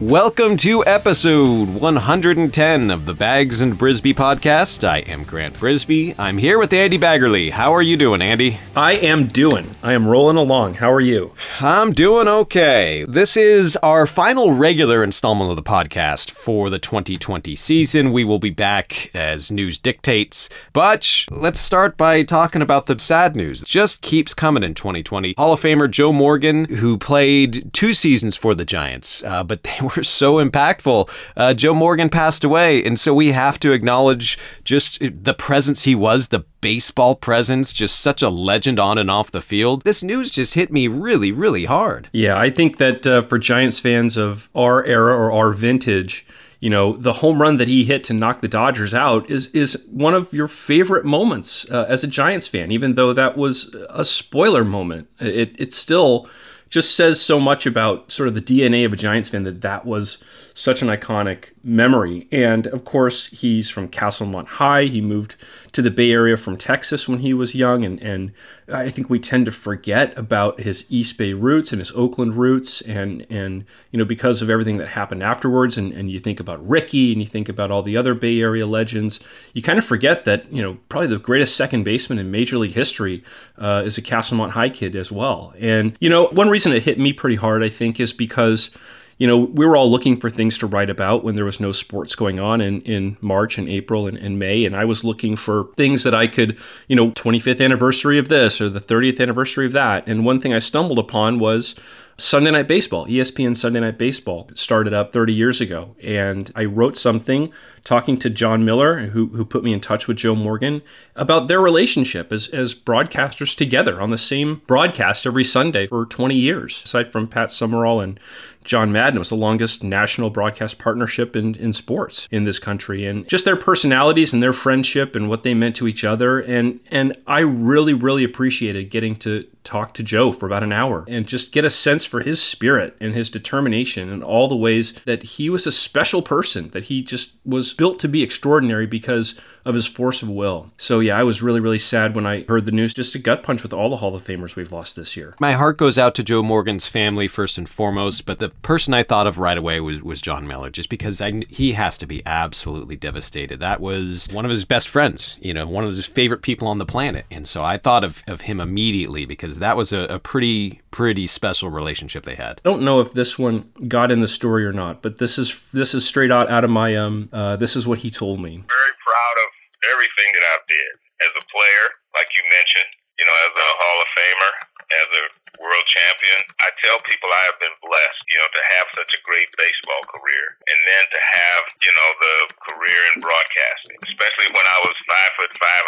Welcome to episode 110 of the Bags and Brisbee podcast. I am Grant Brisbee. I'm here with Andy Baggerly. How are you doing, Andy? I am doing. I am rolling along. How are you? I'm doing okay. This is our final regular installment of the podcast for the 2020 season. We will be back as news dictates, but let's start by talking about the sad news. It just keeps coming in 2020. Hall of Famer Joe Morgan, who played two seasons for the Giants, uh, but they were so impactful. Uh, Joe Morgan passed away, and so we have to acknowledge just the presence he was, the baseball presence, just such a legend on and off the field. This news just hit me really, really hard. Yeah, I think that uh, for Giants fans of our era or our vintage, you know, the home run that he hit to knock the Dodgers out is is one of your favorite moments uh, as a Giants fan. Even though that was a spoiler moment, it it still just says so much about sort of the DNA of a Giants fan that that was such an iconic memory. And of course, he's from Castlemont High. He moved to the Bay Area from Texas when he was young, and and I think we tend to forget about his East Bay roots and his Oakland roots, and and you know because of everything that happened afterwards, and, and you think about Ricky, and you think about all the other Bay Area legends, you kind of forget that you know probably the greatest second baseman in Major League history uh, is a Castlemont High kid as well, and you know one reason it hit me pretty hard, I think, is because you know, we were all looking for things to write about when there was no sports going on in, in March and April and, and May. And I was looking for things that I could, you know, 25th anniversary of this or the 30th anniversary of that. And one thing I stumbled upon was Sunday Night Baseball, ESPN Sunday Night Baseball started up 30 years ago. And I wrote something talking to Jon Miller, who, who put me in touch with Joe Morgan, about their relationship as, as broadcasters together on the same broadcast every Sunday for 20 years. Aside from Pat Summerall and John Madden, was the longest national broadcast partnership in, in sports in this country. And just their personalities and their friendship and what they meant to each other. And, and I really, really appreciated getting to talk to Joe for about an hour and just get a sense for his spirit and his determination and all the ways that he was a special person, that he just was built to be extraordinary because of his force of will. So yeah, I was really really sad when I heard the news. Just a gut punch with all the Hall of Famers we've lost this year. My heart goes out to Joe Morgan's family first and foremost, but the person I thought of right away was was Jon Miller, just because I, he has to be absolutely devastated. That was one of his best friends, you know, one of his favorite people on the planet, and so I thought of, of him immediately because that was a, a pretty pretty special relationship they had. I don't know if this one got in the story or not, but this is this is straight out out of my um. Uh, this is what he told me. Very proud of everything that I've did as a player, like you mentioned. You know, as a Hall of Famer, as a world champion. I tell people I have been blessed, you know, to have such a great baseball career, and then to have, you know, the career in broadcasting. Especially when I was five foot five,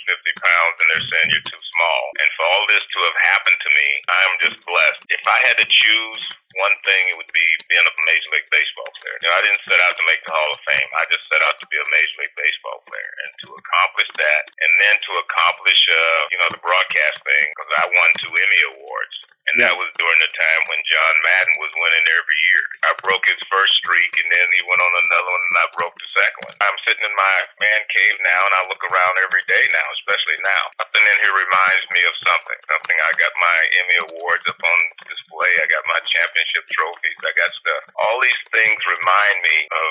150 pounds, and they're saying you're too small. And for all this to have happened to me, I am just blessed. If I had to choose one thing, it would be being a Major League Baseball player. You know, I didn't set out to make the Hall of Fame. I just set out to be a Major League Baseball player, and to accomplish that, and then to accomplish, uh, you know, the broadcast thing, because I won two Emmy awards. And that was during the time when John Madden was winning every years. I broke his first streak, and then he went on another one, and I broke the second one. I'm sitting in my man cave now, and I look around every day now, especially now. Something in here reminds me of something. Something I got my Emmy awards up on display. I got my championship trophies. I got stuff. All these things remind me of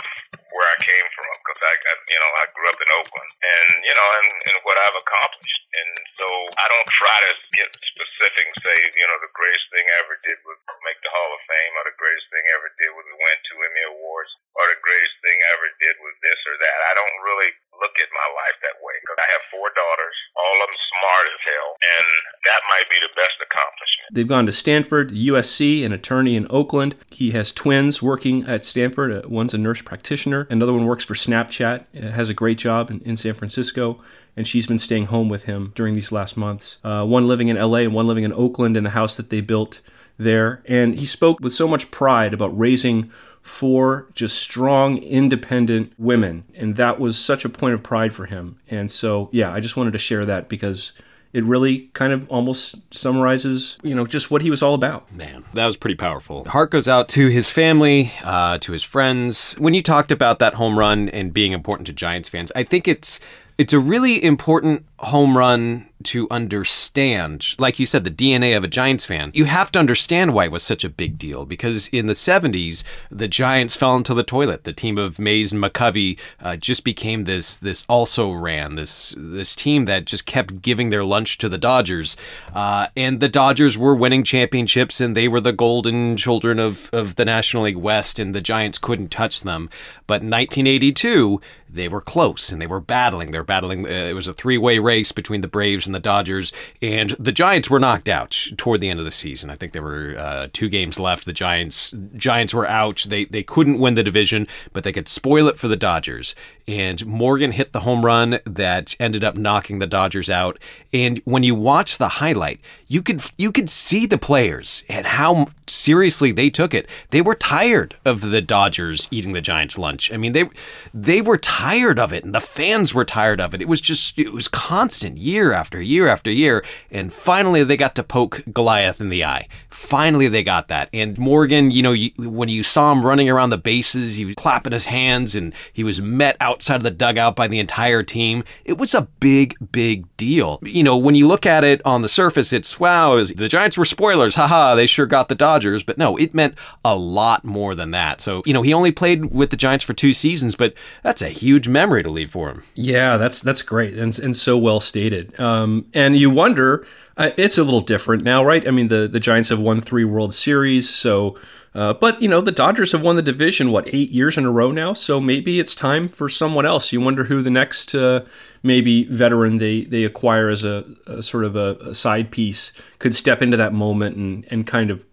where I came from because I, I, you know, I grew up in Oakland, and you know, and, and what I've accomplished. And so I don't try to get specific and say, you know, the greatest thing I ever did was make the Hall of Fame, or the greatest thing ever did was win two Emmy awards, or the greatest thing I ever did was this or that. I don't really look at my life that way I have four daughters, all of them smart as hell, and that might be the best accomplishment. They've gone to Stanford, USC, an attorney in Oakland. He has twins working at Stanford. Uh, one's a nurse practitioner, another one works for Snapchat, uh, has a great job in, in San Francisco and she's been staying home with him during these last months. Uh, one living in LA and one living in Oakland in the house that they built there. And he spoke with so much pride about raising four just strong, independent women. And that was such a point of pride for him. And so, yeah, I just wanted to share that because it really kind of almost summarizes, you know, just what he was all about. Man, that was pretty powerful. Heart goes out to his family, uh, to his friends. When you talked about that home run and being important to Giants fans, I think it's it's a really important home run to understand. Like you said, the DNA of a Giants fan. You have to understand why it was such a big deal because in the 70s, the Giants fell into the toilet. The team of Mays and McCovey uh, just became this this also ran this this team that just kept giving their lunch to the Dodgers, uh, and the Dodgers were winning championships and they were the golden children of of the National League West, and the Giants couldn't touch them. But in 1982, they were close and they were battling. They're battling. Uh, it was a three way race between the Braves and the Dodgers, and the Giants were knocked out toward the end of the season. I think there were uh, two games left. The Giants Giants were out. They they couldn't win the division, but they could spoil it for the Dodgers. And Morgan hit the home run that ended up knocking the Dodgers out. And when you watch the highlight, you could you could see the players and how seriously they took it. They were tired of the Dodgers eating the Giants lunch. I mean, they they were tired of it and the fans were tired of it. It was just it was constant year after year after year and finally they got to poke Goliath in the eye. Finally they got that. And Morgan, you know, you, when you saw him running around the bases, he was clapping his hands and he was met outside of the dugout by the entire team. It was a big big deal. You know, when you look at it on the surface, it's wow, it was, the Giants were spoilers. Haha, they sure got the Dodgers Dodgers, but no, it meant a lot more than that. So, you know, he only played with the Giants for two seasons, but that's a huge memory to leave for him. Yeah, that's that's great and, and so well stated. Um, and you wonder, uh, it's a little different now, right? I mean, the, the Giants have won three World Series, so uh, but you know the Dodgers have won the division what eight years in a row now, so maybe it's time for someone else. You wonder who the next uh, maybe veteran they they acquire as a, a sort of a, a, side piece could step into that moment and and kind of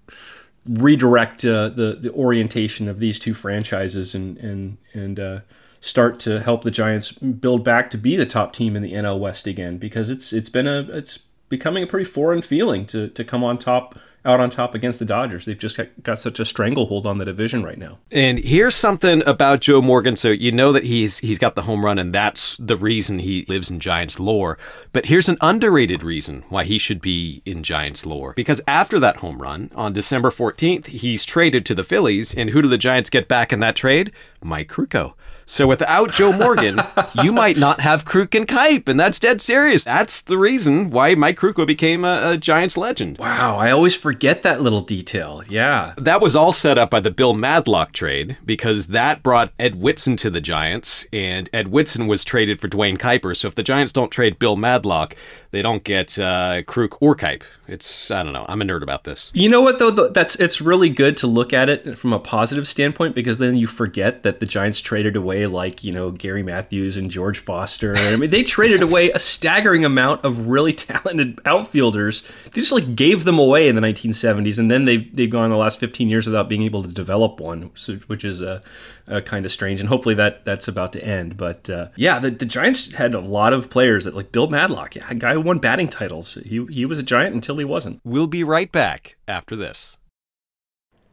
redirect uh, the the orientation of these two franchises and and and uh, start to help the Giants build back to be the top team in the NL West again because it's it's been a it's becoming a pretty foreign feeling to to come on top out on top against the Dodgers. They've just got, got, such a stranglehold on the division right now. And here's something about Joe Morgan. So you know that he's he's got the home run, and that's the reason he lives in Giants lore. But here's an underrated reason why he should be in Giants lore. Because after that home run on December 14th, he's traded to the Phillies, and who do the Giants get back in that trade? Mike Krukow. So without Joe Morgan, you might not have Kruk and Kuip, and that's dead serious. That's the reason why Mike Krukow became a, a, Giants legend. Wow, I always forget that little detail. Yeah. That was all set up by the Bill Madlock trade because that brought Ed Whitson to the Giants, and Ed Whitson was traded for Duane Kuiper. So if the Giants don't trade Bill Madlock, they don't get uh, Kruk or Kuip. It's I don't know. I'm a nerd about this. You know what though? That's it's really good to look at it from a positive standpoint because then you forget that the Giants traded away like you know Gary Matthews and George Foster. I mean, they traded yes. away a staggering amount of really talented outfielders. They just like gave them away in the 1970s, and then they've they've gone the last 15 years without being able to develop one, which is a uh, kind of strange. And hopefully that that's about to end. But uh, yeah, the, the Giants had a lot of players that like Bill Madlock, yeah, a guy who won batting titles. He he was a Giant until he wasn't. We'll be right back after this.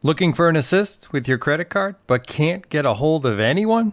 Looking for an assist with your credit card, but can't get a hold of anyone?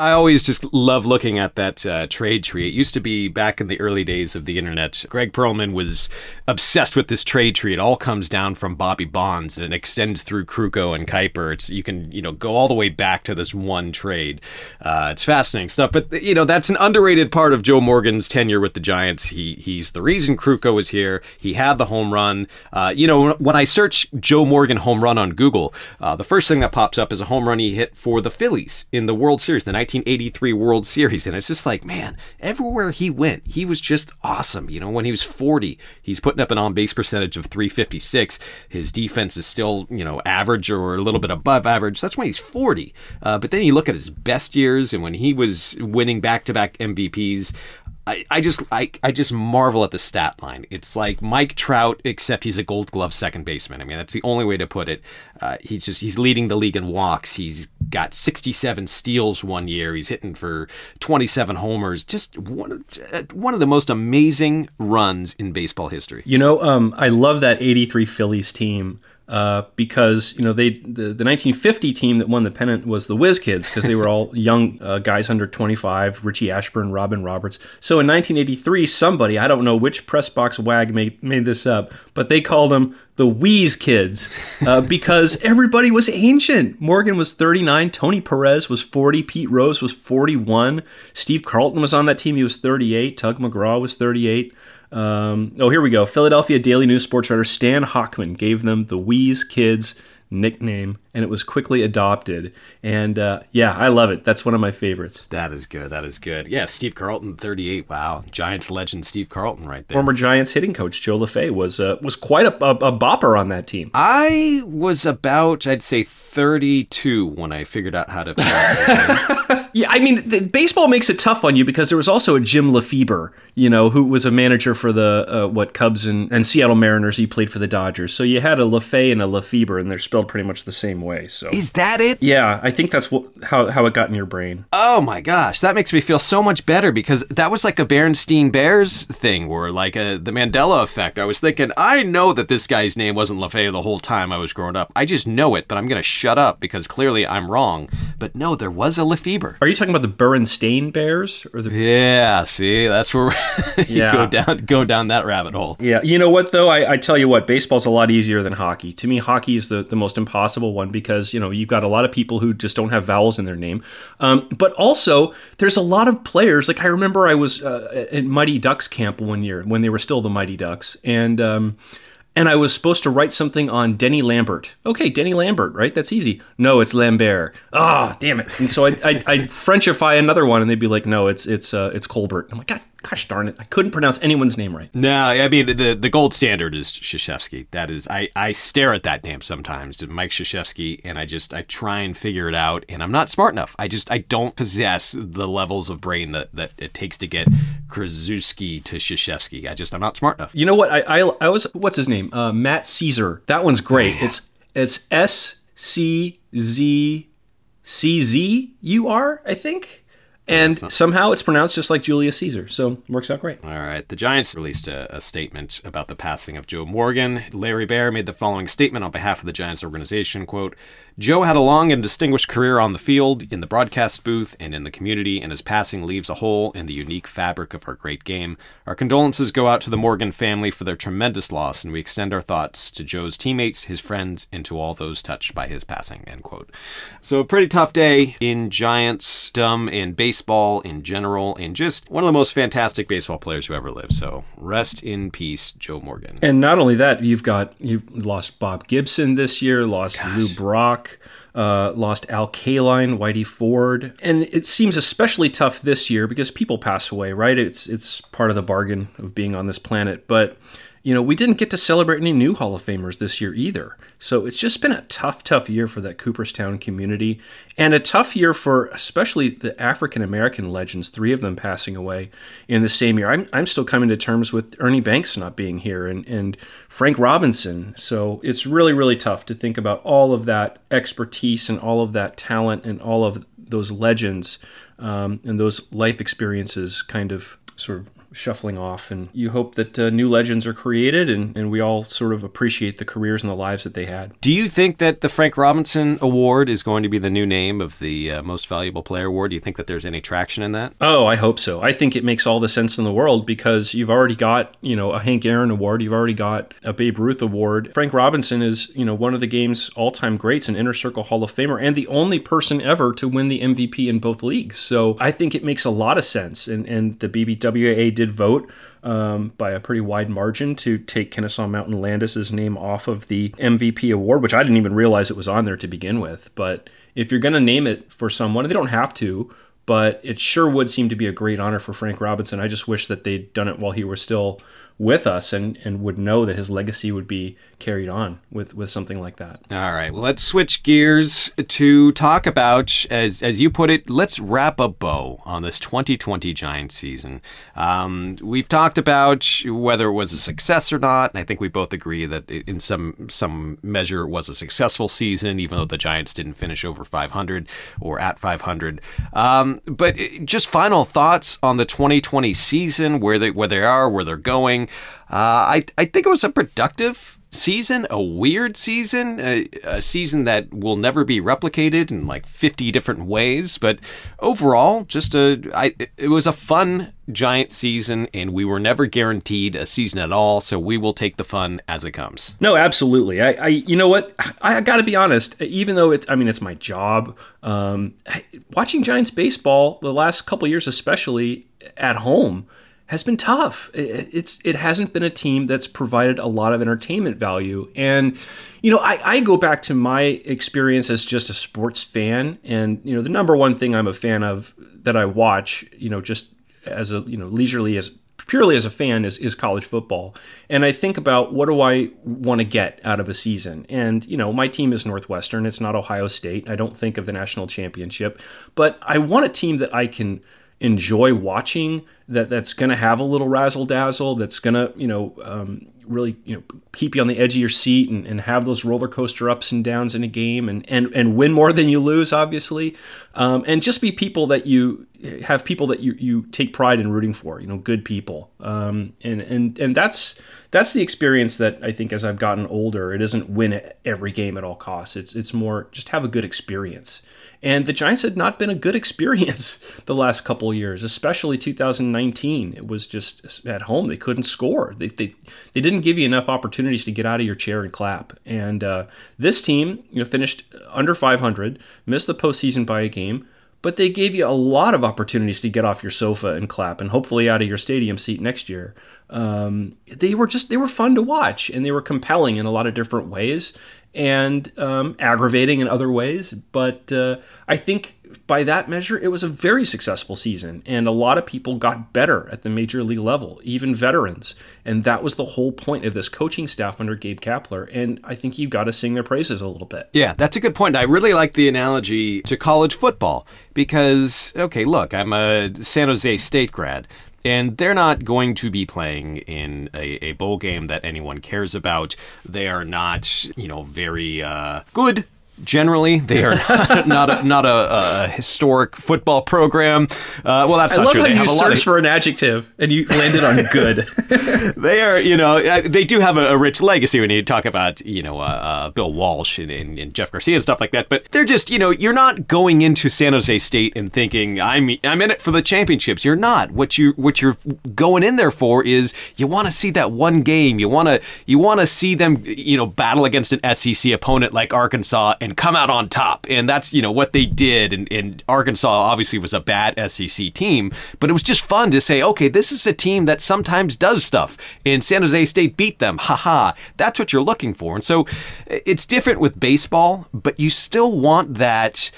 I always just love looking at that uh, trade tree. It used to be back in the early days of the internet. Greg Perlman was obsessed with this trade tree. It all comes down from Bobby Bonds and extends through Krukow and Kuiper. It's you can you know go all the way back to this one trade. Uh, it's fascinating stuff. But you know that's an underrated part of Joe Morgan's tenure with the Giants. He he's the reason Krukow was here. He had the home run. Uh, you know when I search Joe Morgan home run on Google, uh, the first thing that pops up is a home run he hit for the Phillies in the World Series, the 1983 World Series. And it's just like, man, everywhere he went, he was just awesome. You know, when he was 40, he's putting up an on base percentage of 356. His defense is still, you know, average or a little bit above average. That's why he's 40. Uh, but then you look at his best years and when he was winning back to back MVPs, I, just I, I just marvel at the stat line. It's like Mike Trout, except he's a Gold Glove second baseman. I mean, that's the only way to put it. Uh, he's just he's leading the league in walks. He's got 67 steals one year. He's hitting for 27 homers. Just one of, uh, one of the most amazing runs in baseball history. You know, um, I love that '83 Phillies team. Uh, because you know they the, the 1950 team that won the pennant was the Whiz Kids because they were all young uh, guys under 25, Richie Ashburn, Robin Roberts. So in 1983, somebody I don't know which press box wag made made this up, but they called them the Wheeze Kids uh, because everybody was ancient. Morgan was 39, Tony Perez was 40, Pete Rose was 41, Steve Carlton was on that team. He was 38, Tug McGraw was 38. Um, oh, here we go. Philadelphia Daily News sports writer Stan Hochman gave them the Wheeze Kids nickname, and it was quickly adopted. And uh, yeah, I love it. That's one of my favorites. That is good. That is good. Yeah, Steve Carlton, 38. Wow, Giants legend Steve Carlton, right there. Former Giants hitting coach Joe LaFay was uh, was quite a, a, a bopper on that team. I was about, I'd say, 32 when I figured out how to. yeah, I mean, the, baseball makes it tough on you because there was also a Jim Lefebvre, you know, who was a manager for the uh, what Cubs and, and Seattle Mariners. He played for the Dodgers, so you had a LaFay and a Lefebvre, and they're spelled pretty much the same way. So is that it? Yeah, I think that's what, how how it got in your brain. Oh my gosh, that makes me feel so much better because that was like a Berenstein Bears thing, or like a the Mandela effect. I was thinking, I know that this guy's name wasn't LaFay the whole time I was growing up. I just know it, but I'm gonna shut up because clearly I'm wrong. But no, there was a Lefebvre. Are you talking about the Berenstain Bears or the? Yeah, see, that's where you yeah. go down go down that rabbit hole. Yeah, you know what though? I, I tell you what, baseball's a lot easier than hockey. To me, hockey is the, the most impossible one because you know you've got a lot of people who just don't have vowels in their name. Um, but also, there's a lot of players. Like I remember, I was uh, at Mighty Ducks camp one year when they were still the Mighty Ducks, and. Um, and I was supposed to write something on Denny Lambert. Okay, Denny Lambert, right? That's easy. No, it's Lambert. Ah, oh, damn it! And so I I Frenchify another one, and they'd be like, no, it's it's uh, it's Colbert. I'm like, God, gosh darn it, I couldn't pronounce anyone's name right. No, I mean the the gold standard is Krzyzewski. That is, I I stare at that name sometimes, Mike Krzyzewski, and I just I try and figure it out, and I'm not smart enough. I just I don't possess the levels of brain that that it takes to get Krzyzewski to Krzyzewski. I just I'm not smart enough. You know what? I I, I was what's his name? Uh, Matt Szczur. That one's great. It's it's S C Z C Z U R. I think and not- somehow it's pronounced just like Julius Caesar. So works out great. All right. The Giants released a, a, statement about the passing of Joe Morgan. Larry Baer made the following statement on behalf of the Giants organization, quote, Joe had a long and distinguished career on the field, in the broadcast booth, and in the community, and his passing leaves a hole in the unique fabric of our great game. Our condolences go out to the Morgan family for their tremendous loss, and we extend our thoughts to Joe's teammates, his friends, and to all those touched by his passing. End quote. So a pretty tough day in Giants dumb and baseball baseball in general, and just one of the most fantastic baseball players who ever lived. So rest in peace, Joe Morgan. And not only that, you've got you've lost Bob Gibson this year, lost Gosh. Lou Brock. Uh, lost Al Kaline, Whitey Ford, and it seems especially tough this year because people pass away, right? It's it's part of the bargain of being on this planet. But you know, we didn't get to celebrate any new Hall of Famers this year either. So it's just been a tough, tough year for that Cooperstown community, and a tough year for especially the African American legends, three of them passing away in the same year. I'm, I'm still coming to terms with Ernie Banks not being here and, and Frank Robinson. So it's really, really tough to think about all of that expertise and all of that talent and all of those legends um, and those life experiences kind of sort of shuffling off. And you hope that uh, new legends are created and, and we all sort of appreciate the careers and the lives that they had. Do you think that the Frank Robinson Award is going to be the new name of the uh, Most Valuable Player Award? Do you think that there's any traction in that? Oh, I hope so. I think it makes all the sense in the world because you've already got, you know, a Hank Aaron Award, you've already got a Babe Ruth Award. Frank Robinson is, you know, one of the game's all time greats, an Inner Circle Hall of Famer, and the only person ever to win the MVP in both leagues. So I think it makes a lot of sense. And, and the BBWA did vote um, by a pretty wide margin to take Kennesaw Mountain Landis' name off of the MVP award, which I didn't even realize it was on there to begin with. But if you're going to name it for someone, they don't have to, but it sure would seem to be a great honor for Frank Robinson. I just wish that they'd done it while he was still with us and, and would know that his legacy would be carried on with, with something like that. All right. Well, let's switch gears to talk about, as, as you put it, let's wrap a bow on this 2020 Giants season. Um, we've talked about whether it was a success or not, and I think we both agree that in some some measure it was a successful season, even though the Giants didn't finish over 500 or at 500. But just final thoughts on the 2020 season, where they where they are, where they're going. Uh, I I think it was a productive season, a weird season, a, a, season that will never be replicated in like 50 different ways. But overall, just a, I, it was a fun giant season, and we were never guaranteed a season at all. So we will take the fun as it comes. No, absolutely. I, I you know what? I, I got to be honest. Even though it's, I mean, it's my job. Um, watching Giants baseball the last couple years, especially at home has been tough. It's it hasn't been a team that's provided a lot of entertainment value. And you know, I, I go back to my experience as just a sports fan, and you know, the number one thing I'm a fan of that I watch, you know, just as a you know leisurely as purely as a fan is, is college football. And I think about what do I want to get out of a season? And, you know, my team is Northwestern. It's not Ohio State. I don't think of the national championship, but I want a team that I can enjoy watching that that's going to have a little razzle dazzle that's going to you know um, really you know keep you on the edge of your seat and, and have those roller coaster ups and downs in a game and and, and win more than you lose obviously. Um, and just be people that you have people that you, you take pride in rooting for you know good people. Um, and and and that's that's the experience that I think as I've gotten older it isn't win every game at all costs. It's it's more just have a good experience and the Giants had not been a good experience the last couple years, especially 2019. It was just at home. They couldn't score. They, they, they didn't give you enough opportunities to get out of your chair and clap. And uh, this team you know, finished under 500, missed the postseason by a game, but they gave you a lot of opportunities to get off your sofa and clap and hopefully out of your stadium seat next year. Um, they were just, they were fun to watch and they were compelling in a lot of different ways and um, aggravating in other ways. But uh, I think by that measure, it was a very successful season, and a lot of people got better at the major league level, even veterans. And that was the whole point of this coaching staff under Gabe Kapler. And I think you've got to sing their praises a little bit. Yeah, that's a good point. I really like the analogy to college football because, okay, look, I'm a San Jose State grad and they're not going to be playing in a, a, bowl game that anyone cares about. They are not, you know, very uh, good generally. They are not, not a, not a, a, historic football program. Uh, well, that's I not love true. How they you searched of... for an adjective and you landed on good. they are, you know, they do have a, a, rich legacy when you talk about, you know, uh, uh, Bill Walsh and, and, and, Jeff Garcia and stuff like that. But they're just, you know, you're not going into San Jose State and thinking I'm I'm in it for the championships. You're not. What you what you're going in there for is you want to see that one game. You want to you want to see them, you know, battle against an SEC opponent like Arkansas and come out on top. And that's, you know, what they did. And, and Arkansas obviously was a bad SEC team, but it was just fun to say, okay, this is a team that sometimes does stuff. And San Jose State beat them. Haha. That's what you're looking for. And so it's different with baseball, but you still want that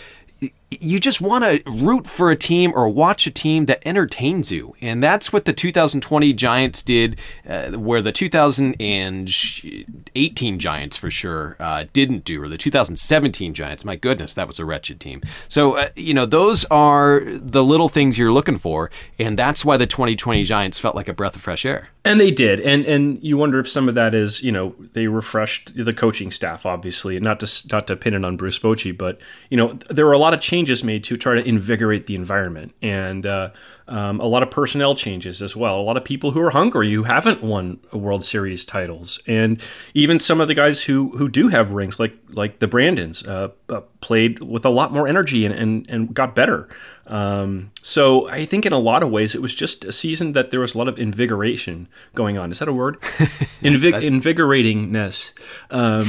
you just want to root for a team or watch a team that entertains you. And that's what the 2020 Giants did, uh, where the 2018 Giants for sure uh, didn't do, or the 2017 Giants. My goodness, that was a wretched team. So, uh, you know, those are the little things you're looking for. And that's why the 2020 Giants felt like a breath of fresh air. And they did, and and you wonder if some of that is you know they refreshed the coaching staff, obviously, not to not to pin it on Bruce Bochy, but you know there were a lot of changes made to try to invigorate the environment, and uh, um, a lot of personnel changes as well. A lot of people who are hungry, who haven't won a World Series titles, and even some of the guys who who do have rings, like like the Brandons, uh, uh, played with a lot more energy and and, and got better. Um, so I think in a lot of ways it was just a season that there was a lot of invigoration going on. Is that a word? Invig- invigoratingness. Um,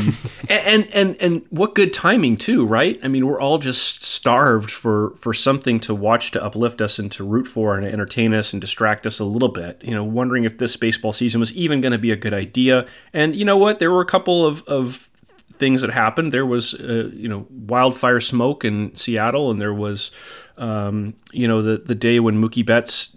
and, and and what good timing too, right? I mean, we're all just starved for for something to watch to uplift us and to root for and entertain us and distract us a little bit. You know, wondering if this baseball season was even going to be a good idea. And you know what? There were a couple of of things that happened. There was, uh, you know, wildfire smoke in Seattle, and there was um, you know, the the day when Mookie Betts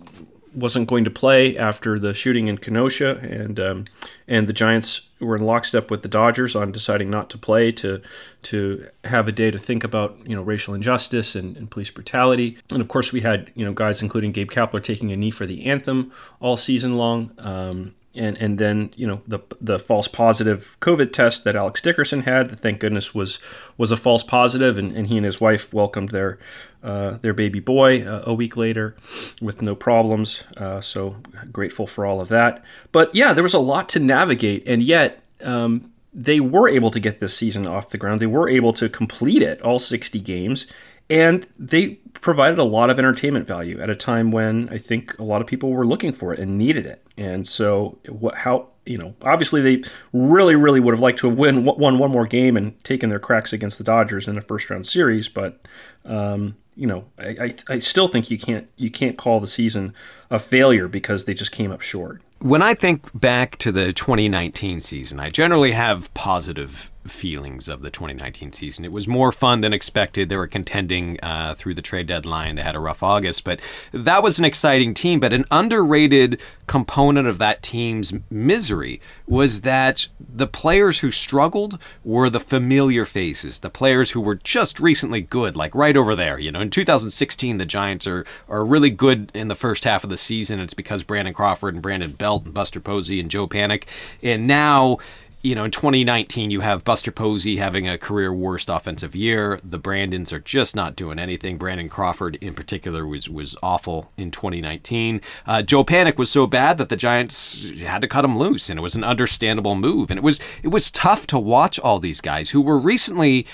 wasn't going to play after the shooting in Kenosha, and um, and the Giants were in lockstep with the Dodgers on deciding not to play to to have a day to think about you know racial injustice and, and police brutality. And of course, we had you know guys including Gabe Kapler taking a knee for the anthem all season long. Um, and and then you know the the false positive COVID test that Alex Dickerson had, thank goodness was was a false positive, and, and he and his wife welcomed their uh, their baby boy uh, a week later with no problems. Uh, so grateful for all of that. But yeah, there was a lot to navigate, and yet. Um, they were able to get this season off the ground. They were able to complete it, all 60 games, and they provided a lot of entertainment value at a time when I think a lot of people were looking for it and needed it. And so, what, how you know, obviously they really, really would have liked to have win won one more game and taken their cracks against the Dodgers in a first round series, but um, you know, I, I, I still think you can't you can't call the season a failure because they just came up short. When I think back to the 2019 season, I generally have positive feelings of the 2019 season. It was more fun than expected. They were contending uh, through the trade deadline. They had a rough August, but that was an exciting team. But an underrated component of that team's misery was that the players who struggled were the familiar faces, the players who were just recently good, like right over there. You know, in 2016, the Giants are are really good in the first half of the season. It's because Brandon Crawford and Brandon Belt and Buster Posey and Joe Panik. and now you know, in 2019, you have Buster Posey having a career worst offensive year. The Brandons are just not doing anything. Brandon Crawford, in particular, was was awful in 2019. Uh, Joe Panik was so bad that the Giants had to cut him loose, and it was an understandable move. And it was it was tough to watch all these guys who were recently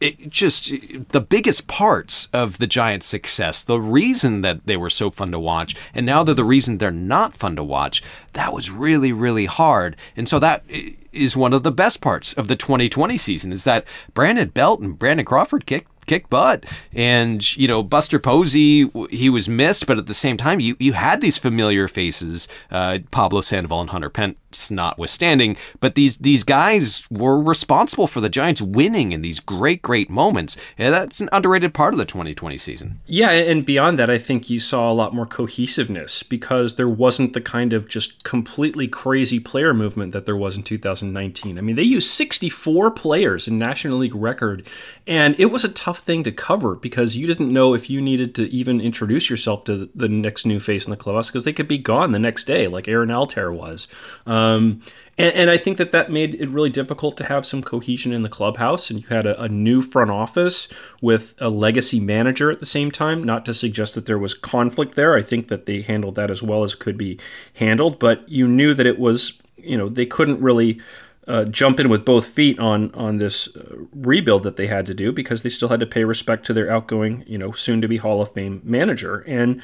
it just the biggest parts of the Giants' success, the reason that they were so fun to watch, and now they're the reason they're not fun to watch. That was really, really hard, and so that is one of the best parts of the 2020 season is that Brandon Belt and Brandon Crawford kicked kick butt. And, you know, Buster Posey, he was missed, but at the same time, you, you had these familiar faces, uh, Pablo Sandoval and Hunter Pence notwithstanding, but these, these guys were responsible for the Giants winning in these great, great moments. And that's an underrated part of the 2020 season. Yeah, and beyond that, I think you saw a lot more cohesiveness because there wasn't the kind of just completely crazy player movement that there was in 2019. I mean, they used 64 players in National League record, and it was a tough tough thing to cover because you didn't know if you needed to even introduce yourself to the next new face in the clubhouse because they could be gone the next day, like Aaron Altherr was. Um, and, and, I think that that made it really difficult to have some cohesion in the clubhouse. And you had a, a, new front office with a legacy manager at the same time. Not to suggest that there was conflict there. I think that they handled that as well as could be handled. But you knew that it was, you know, they couldn't really uh, jump in with both feet on on this uh, rebuild that they had to do because they still had to pay respect to their outgoing, you know, soon to be Hall of Fame manager. And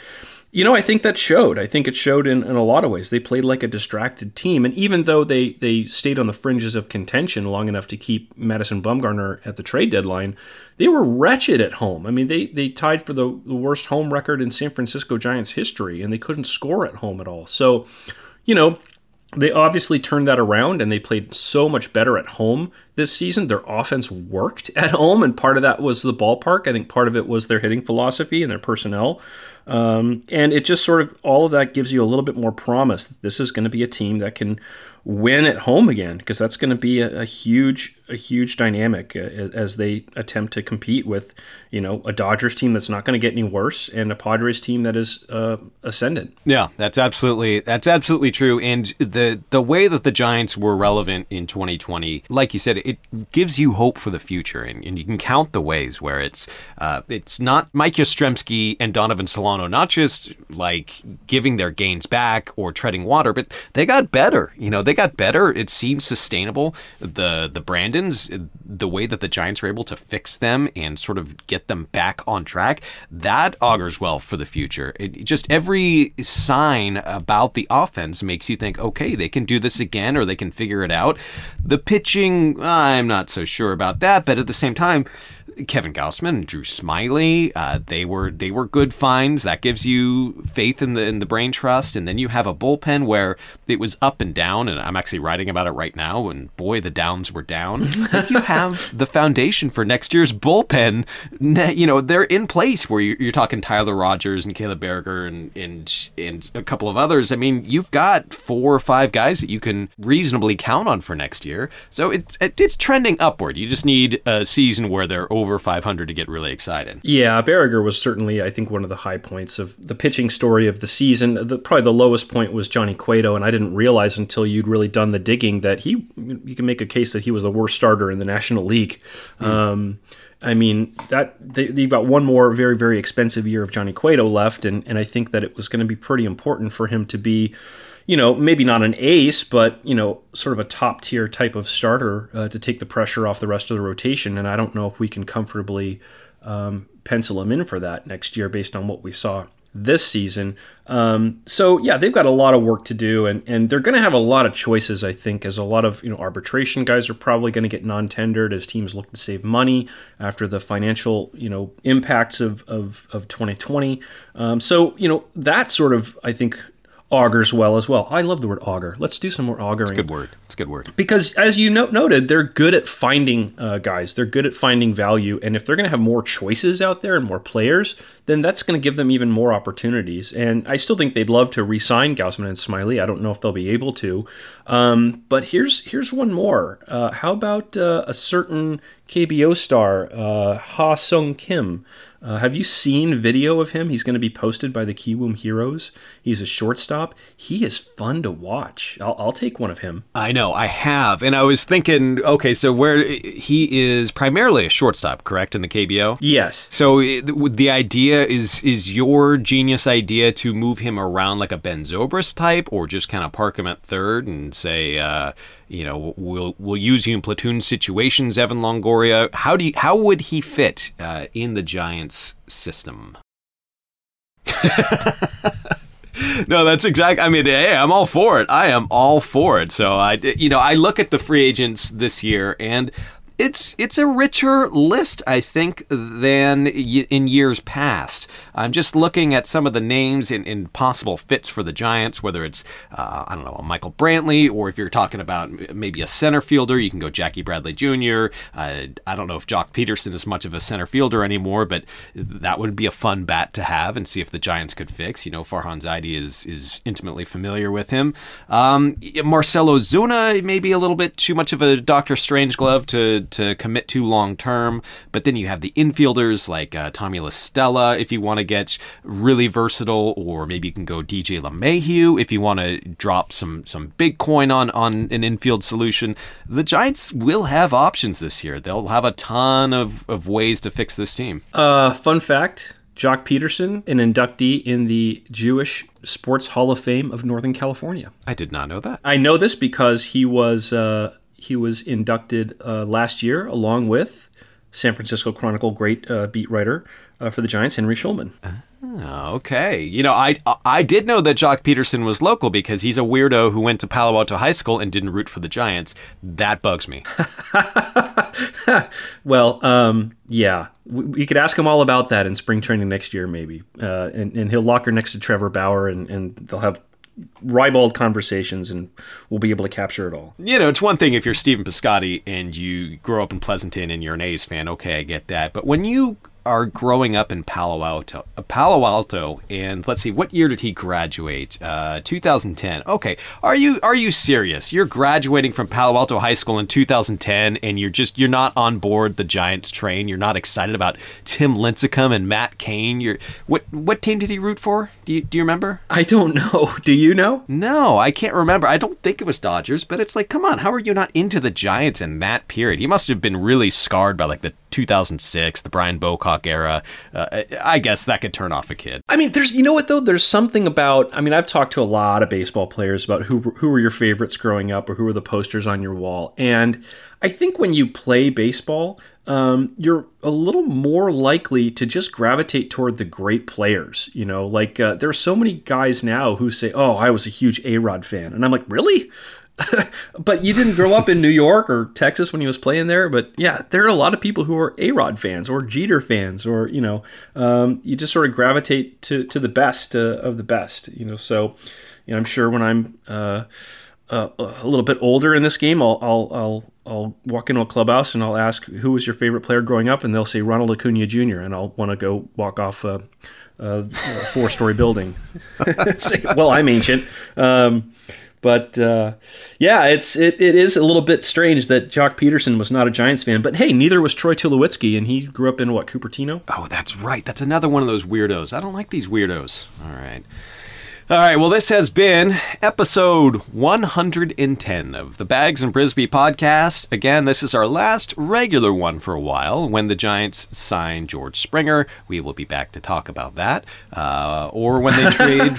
you know, I think that showed. I think it showed in, in a lot of ways. They played like a distracted team, and even though they they stayed on the fringes of contention long enough to keep Madison Bumgarner at the trade deadline, they were wretched at home. I mean, they they tied for the, the worst home record in San Francisco Giants history, and they couldn't score at home at all. So, you know, they obviously turned that around and they played so much better at home this season. Their offense worked at home, and part of that was the ballpark. I think part of it was their hitting philosophy and their personnel. Um, and it just sort of all of that gives you a little bit more promise that this is going to be a team that can win at home again because that's going to be a, a, huge a huge dynamic uh, as they attempt to compete with you know a Dodgers team that's not going to get any worse and a Padres team that is uh, ascendant. Yeah, that's absolutely that's absolutely true. And the the way that the Giants were relevant in 2020, like you said, it gives you hope for the future, and, and you can count the ways where it's uh, it's not Mike Yastrzemski and Donovan Solano not just like giving their gains back or treading water, but they got better. You know, they got better. It seems sustainable. The the Brandons, the way that the Giants were able to fix them and sort of get them back on track, that augurs well for the future. It, just every sign about the offense makes you think, okay, they can do this again or they can figure it out. The pitching, I'm not so sure about that, but at the same time, Kevin Gausman and Drew Smyly. Uh, they were they were good finds. That gives you faith in the in the brain trust. And then you have a bullpen where it was up and down. And I'm actually writing about it right now. And boy, the downs were down. you have the foundation for next year's bullpen. You know they're in place where you're, you're talking Tyler Rogers and Caleb Baragar and and and a couple of others. I mean, you've got four or five guys that you can reasonably count on for next year. So it's it's trending upward. You just need a season where they're over over 500 to get really excited. Yeah, Baragar was certainly, I think, one of the high points of the pitching story of the season. The, probably the lowest point was Johnny Cueto, and I didn't realize until you'd really done the digging that he, you can make a case that he was the worst starter in the National League. Mm. Um, I mean that they, have got one more very very expensive year of Johnny Cueto left, and and I think that it was going to be pretty important for him to be you know, maybe not an ace, but you know, sort of a top tier type of starter uh, to take the pressure off the rest of the rotation. And I don't know if we can comfortably um, pencil him in for that next year based on what we saw this season. Um, so yeah, they've got a lot of work to do, and and they're going to have a lot of choices. I think, as a lot of you know arbitration guys are probably going to get non-tendered as teams look to save money after the financial you know impacts of of, of 2020. Um, so you know that sort of I think augurs well as well. I love the word augur. Let's do some more auguring. It's a good word. It's a good word. Because as you noted, they're good at finding uh, guys. They're good at finding value, and if they're going to have more choices out there and more players, then that's going to give them even more opportunities. And I still think they'd love to re-sign Gausman and Smyly. I don't know if they'll be able to. Um, but here's here's one more. Uh, how about uh, a certain KBO star, uh, Ha Sung Kim? Uh, have you seen video of him? He's going to be posted by the Kiwoom Heroes. He's a shortstop. He is fun to watch. I'll, I'll take one of him. I know, I have. And I was thinking, okay, so where he is primarily a shortstop, correct, in the KBO? Yes. So the idea is is your genius idea to move him around like a Ben Zobrist type or just kind of park him at third and say, uh, you know, we'll we'll use you in platoon situations, Evan Longoria. How do you, how would he fit uh, in the Giants system? no, that's exact. I mean, hey, I'm all for it. I am all for it. So I, you know, I look at the free agents this year, and it's it's a richer list, I think, than in years past. I'm just looking at some of the names and, possible fits for the Giants, whether it's uh, I don't know Michael Brantley, or if you're talking about maybe a center fielder, you can go Jackie Bradley Jr. Uh, I don't know if Joc Pederson is much of a center fielder anymore, but that would be a fun bat to have and see if the Giants could fix. You know, Farhan Zaidi is is intimately familiar with him. Um, Marcell Ozuna maybe a little bit too much of a Doctor Strange glove to to commit to long term. But then you have the infielders like uh, Tommy La Stella if you want to get really versatile, or maybe you can go DJ LeMahieu if you want to drop some some big coin on on an infield solution. The Giants will have options this year. They'll have a ton of, of ways to fix this team. Uh, fun fact. Joc Pederson, an inductee in the Jewish Sports Hall of Fame of Northern California. I did not know that. I know this because he was uh, he was inducted uh, last year along with San Francisco Chronicle great uh, beat writer uh, for the Giants, Henry Schulman. Oh, okay. You know, I I did know that Joc Pederson was local because he's a weirdo who went to Palo Alto High School and didn't root for the Giants. That bugs me. well, um, yeah, we, we, could ask him all about that in spring training next year, maybe. Uh, and, and he'll lock her next to Trevor Bauer, and, and they'll have ribald conversations and we'll be able to capture it all. You know, it's one thing if you're Stephen Piscotty and you grow up in Pleasanton and you're an A's fan, okay, I get that. But when you are growing up in Palo Alto. Uh, Palo Alto, and let's see, what year did he graduate? Uh, 2010. Okay, are you are you serious? You're graduating from Palo Alto High School in 2010, and you're just you're not on board the Giants train. You're not excited about Tim Lincecum and Matt Cain. You're what what team did he root for? Do you do you remember? I don't know. Do you know? No, I can't remember. I don't think it was Dodgers, but it's like, come on, how are you not into the Giants in that period? He must have been really scarred by like the 2006, the Brian Bocock era. Uh, I guess that could turn off a kid. I mean, there's you know what though, there's something about. I mean, I've talked to a lot of baseball players about who who were your favorites growing up or who were the posters on your wall, and I think when you play baseball. Um, you're a little more likely to just gravitate toward the great players. You know, like uh, there are so many guys now who say, "Oh, I was a huge A Rod fan," and I'm like, "Really? but you didn't grow up in New York or Texas when he was playing there. But yeah, there are a lot of people who are A Rod fans or Jeter fans, or you know, um, you just sort of gravitate to to the best uh, of the best. You know, so you know, I'm sure when I'm uh, uh, a little bit older in this game, I'll I'll I'll I'll walk into a clubhouse and I'll ask who was your favorite player growing up, and they'll say Ronald Acuna Jr. and I'll want to go walk off a, a four story building. say, well, I'm ancient. Um, but uh, yeah, it's it, it is a little bit strange that Joc Pederson was not a Giants fan. But hey, neither was Troy Tulowitzki, and he grew up in what Cupertino. Oh, that's right. That's another one of those weirdos. I don't like these weirdos. All right. All right, well, this has been episode 110 of the Baggs and Brisbee podcast. Again, this is our last regular one for a while. When the Giants sign George Springer, we will be back to talk about that. Uh, or when they trade.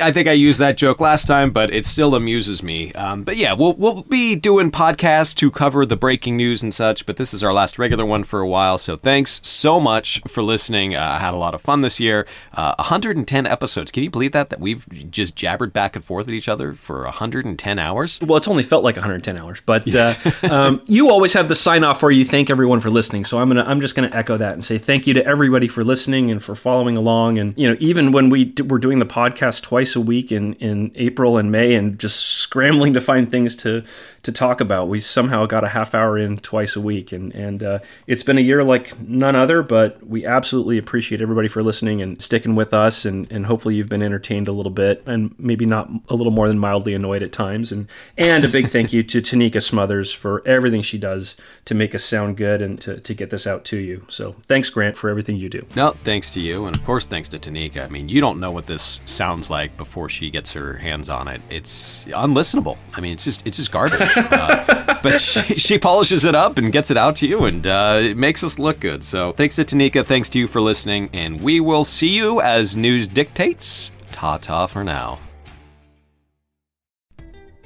I think I used that joke last time, but it still amuses me. Um, but yeah, we'll, we'll be doing podcasts to cover the breaking news and such, but this is our last regular one for a while. So thanks so much for listening. Uh, I had a lot of fun this year. Uh, 110 episodes. Can you believe that? That we've just jabbered back and forth at each other for 110 hours? Well, it's only felt like 110 hours, but uh, um, you always have the sign off where you thank everyone for listening. So I'm gonna I'm just gonna echo that and say thank you to everybody for listening and for following along. And you know, even when we d- were doing the podcast twice a week in in April and May, and just scrambling to find things to to talk about, we somehow got a half hour in twice a week. And and uh, it's been a year like none other. But we absolutely appreciate everybody for listening and sticking with us. And and hopefully you've been entertained a little bit and maybe not a little more than mildly annoyed at times. And and a big thank you to Tanika Smothers for everything she does to make us sound good and to, to get this out to you. So thanks, Grant, for everything you do. No, thanks to you. And of course, thanks to Tanika. I mean, you don't know what this sounds like before she gets her hands on it. It's unlistenable. I mean, it's just, it's just garbage. Uh, but she, she, polishes it up and gets it out to you and uh, it makes us look good. So thanks to Tanika. Thanks to you for listening. And we will see you as news dictates. Ta ta for now.